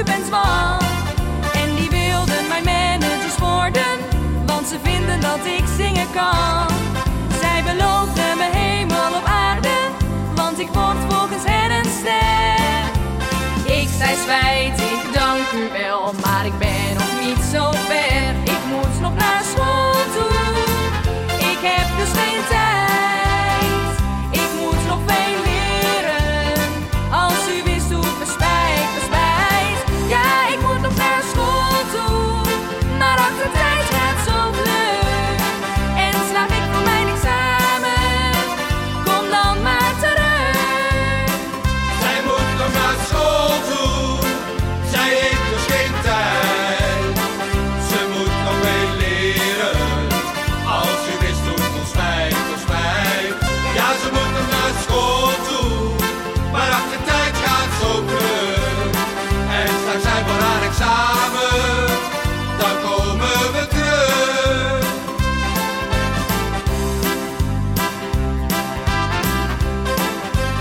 Rubens man. En die wilden mijn managers worden, want ze vinden dat ik zingen kan. moeten naar school toe, maar achter tijd gaat zo vlug. En straks zijn we aan examen, dan komen we terug.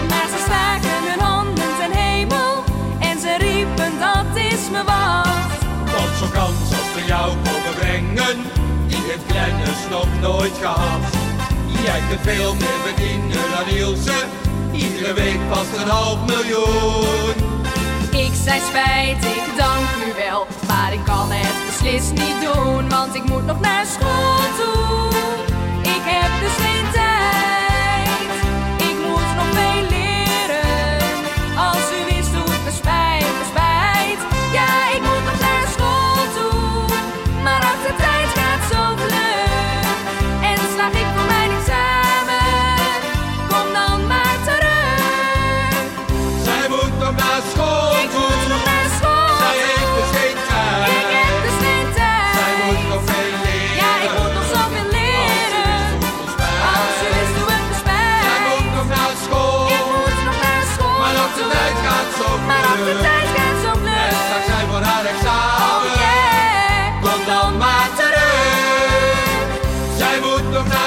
Maar ze staken hun handen ten hemel en ze riepen dat is me wat. Tot zo'n kans als we jou komen brengen, die het kleine nog nooit gehad. Jij kunt veel meer verdienen dan Ilse. Iedere week past een half miljoen. Ik zei spijt, ik dank u wel. Maar ik kan het beslist niet doen, want ik moet nog naar school.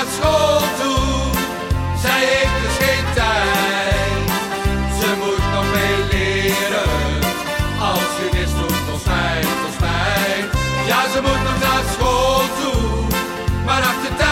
naar school toe, zij heeft dus geen tijd. Ze moet nog meer leren, als je dit doet, tot mij, tot mij. Ja, ze moet nog naar school toe, maar achter tijd.